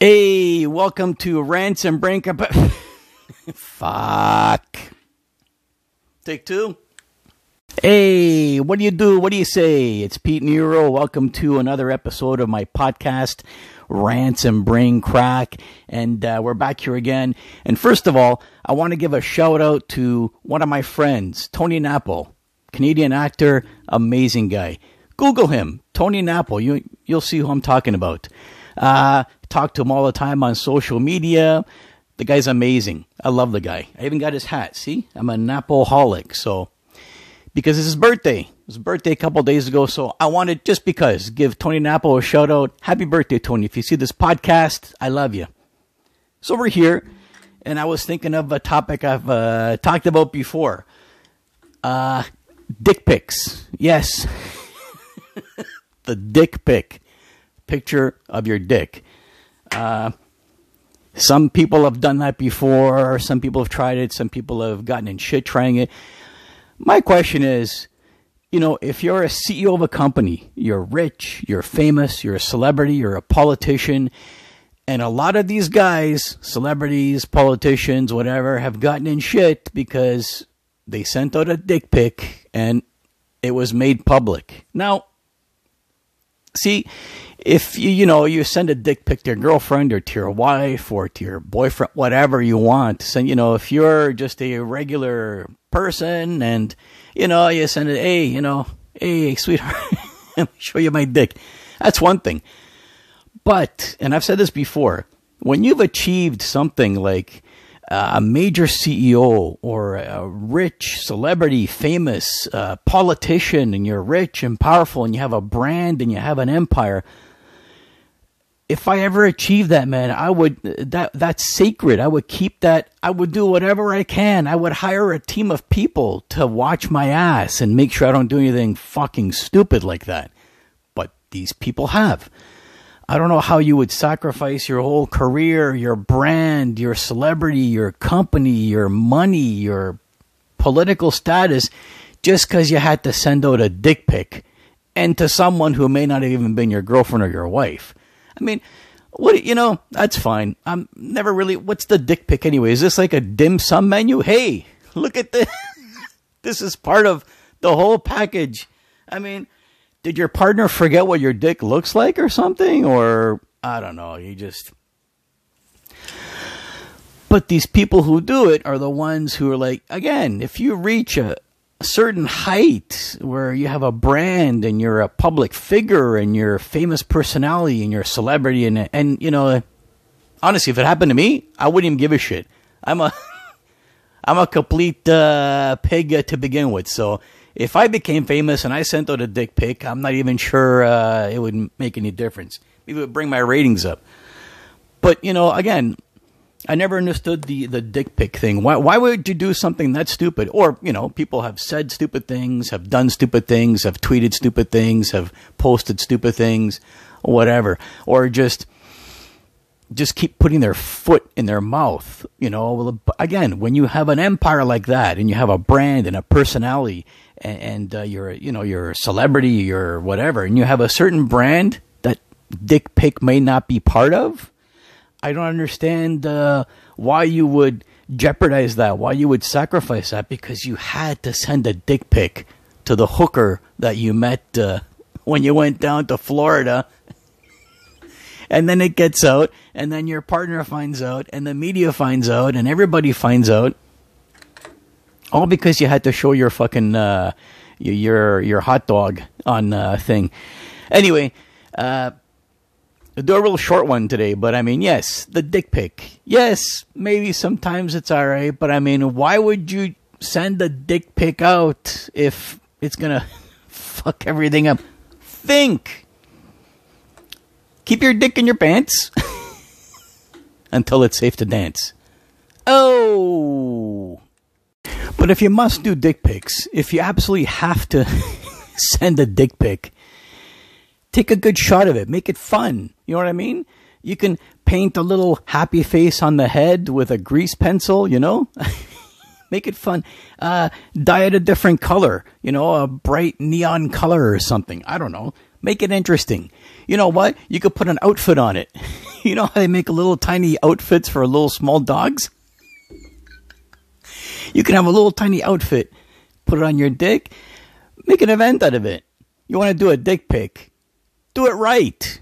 Hey, welcome to Rants and Brink. Fuck. Take two. Hey, what do you do? What do you say? It's Pete Nero. Welcome to another episode of my podcast, Rants and Brain Crack. And uh, we're back here again. And first of all, I want to give a shout out to one of my friends, Tony Nappo, Canadian actor, amazing guy. Google him, Tony Nappo. You you'll see who I'm talking about. Uh, talk to him all the time on social media. The guy's amazing. I love the guy. I even got his hat. See, I'm a Napoholic. So because it's his birthday. It was his birthday a couple days ago, so I wanted just because give Tony Nappo a shout out. Happy birthday, Tony! If you see this podcast, I love you. So we're here, and I was thinking of a topic I've uh, talked about before. Uh, dick pics. Yes, the dick pic, picture of your dick. Uh, some people have done that before. Some people have tried it. Some people have gotten in shit trying it. My question is, you know, if you're a CEO of a company, you're rich, you're famous, you're a celebrity, you're a politician, and a lot of these guys, celebrities, politicians, whatever, have gotten in shit because they sent out a dick pic and it was made public. Now, see, if you you know you send a dick pic to your girlfriend or to your wife or to your boyfriend, whatever you want, send you know if you're just a regular person and you know you send it, hey, you know, hey, sweetheart, let me show you my dick. That's one thing. But and I've said this before, when you've achieved something like a major CEO or a rich celebrity, famous uh, politician, and you're rich and powerful, and you have a brand and you have an empire if I ever achieve that, man, I would that that's sacred. I would keep that. I would do whatever I can. I would hire a team of people to watch my ass and make sure I don't do anything fucking stupid like that. But these people have. I don't know how you would sacrifice your whole career, your brand, your celebrity, your company, your money, your political status just because you had to send out a dick pic and to someone who may not have even been your girlfriend or your wife. I mean, what you know, that's fine. I'm never really. What's the dick pic anyway? Is this like a dim sum menu? Hey, look at this. this is part of the whole package. I mean, did your partner forget what your dick looks like or something, or I don't know? You just. But these people who do it are the ones who are like, again, if you reach a, a certain height where you have a brand and you're a public figure and you're a famous personality and you're a celebrity and and you know honestly if it happened to me I wouldn't even give a shit I'm a I'm a complete uh, pig to begin with so if I became famous and I sent out a dick pic I'm not even sure uh, it would make any difference maybe it would bring my ratings up but you know again I never understood the, the dick pic thing. Why, why would you do something that stupid? Or, you know, people have said stupid things, have done stupid things, have tweeted stupid things, have posted stupid things, whatever. Or just, just keep putting their foot in their mouth. You know, again, when you have an empire like that and you have a brand and a personality and, and uh, you're, you know, you're a celebrity, you're whatever, and you have a certain brand that dick pic may not be part of, I don't understand uh, why you would jeopardize that, why you would sacrifice that, because you had to send a dick pic to the hooker that you met uh, when you went down to Florida. And then it gets out, and then your partner finds out, and the media finds out, and everybody finds out. All because you had to show your fucking uh, your your hot dog on uh, thing. Anyway, uh, do a real short one today, but I mean, yes, the dick pic. Yes, maybe sometimes it's alright, but I mean, why would you send a dick pic out if it's gonna fuck everything up? Think. Keep your dick in your pants until it's safe to dance. Oh. But if you must do dick pics, if you absolutely have to send a dick pic, take a good shot of it. Make it fun. You know what I mean? You can paint a little happy face on the head with a grease pencil, you know? Make it fun. Uh, dye it a different color, you know, a bright neon color or something. I don't know. Make it interesting. You know what? You could put an outfit on it. you know how they make little tiny outfits for little small dogs? You can have a little tiny outfit, put it on your dick, make an event out of it. You want to do a dick pic? Do it right.